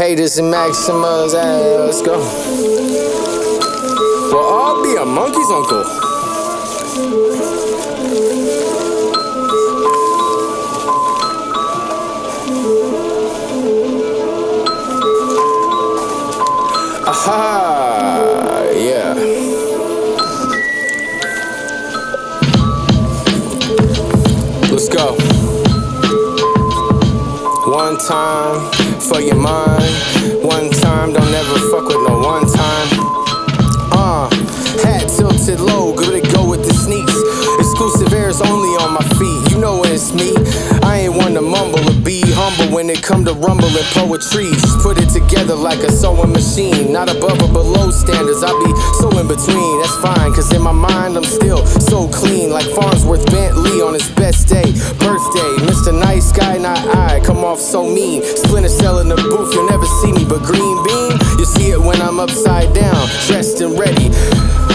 Haters and Maximas, hey, let's go. Well, I'll be a monkey's uncle. Aha, yeah. Let's go. One time for your mind. One time, don't ever fuck with no one time. Uh, hat tilted low, good to go with the sneaks. Exclusive airs only on my feet. You know it's me. I ain't one to mumble or be humble when it come to rumbling poetry. Just put it together like a sewing machine. Not above or below standards. I be so in between. That's fine, cause in my mind I'm still so clean. Like Farnsworth Come off so mean. Splinter cell in the booth, you'll never see me. But green bean, you see it when I'm upside down, dressed and ready.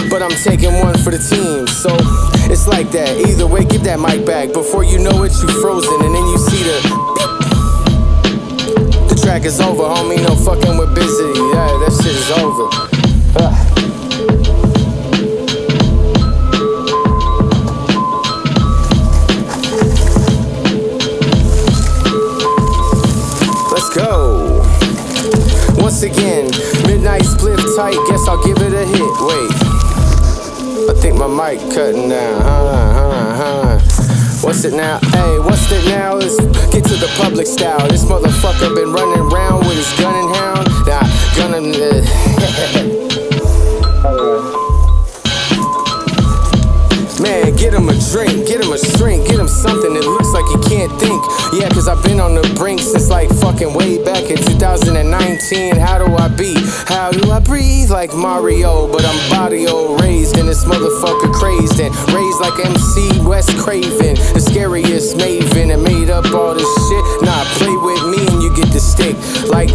But I'm taking one for the team, so it's like that. Either way, give that mic back. Before you know it, you frozen, and then you see the. The track is over, homie. No fucking with busy. Yeah, that shit is over. Ah. Once again, midnight split tight. Guess I'll give it a hit. Wait. I think my mic cutting down. Huh, huh, huh. What's it now? Hey, what's it now? Let's get to the public style. This motherfucker been running around with his gun and hound. Nah, gunning. Uh, Man, get him a drink, get him a shrink, get him something that looks like he can't think. Yeah, cause I've been on the brink since like fucking way back in 2019. How do I be? How do I breathe like Mario? But I'm body old raised and this motherfucker crazed and raised like MC Wes Craven, the scariest maven and made up all this shit. Nah, play with me and you get the stick. Like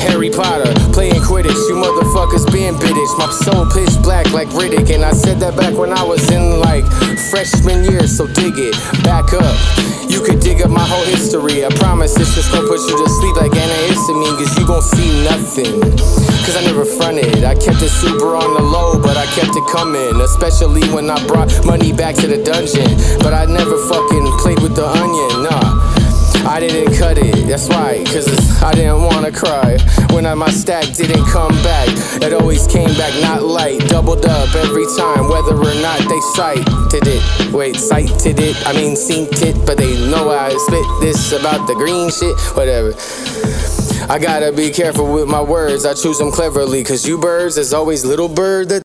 Harry Potter playing Quidditch, you motherfuckers being bitch. My soul pitch black like Riddick, and I said that back when I was in like freshman year. So dig it, back up. Could dig up my whole history. I promise it's just gonna put you to sleep like antihistamine, cause you gon' see nothing. Cause I never fronted. I kept it super on the low, but I kept it coming. Especially when I brought money back to the dungeon. But I never fucking played with the onion, nah. I didn't cut it, that's right, cause I didn't wanna cry. When I, my stack didn't come back, it always came back not light. Doubled up every time, whether or not they cited it. Wait, cited it, I mean, seen it, but they know I spit this about the green shit, whatever. I gotta be careful with my words, I choose them cleverly, cause you birds is always little bird that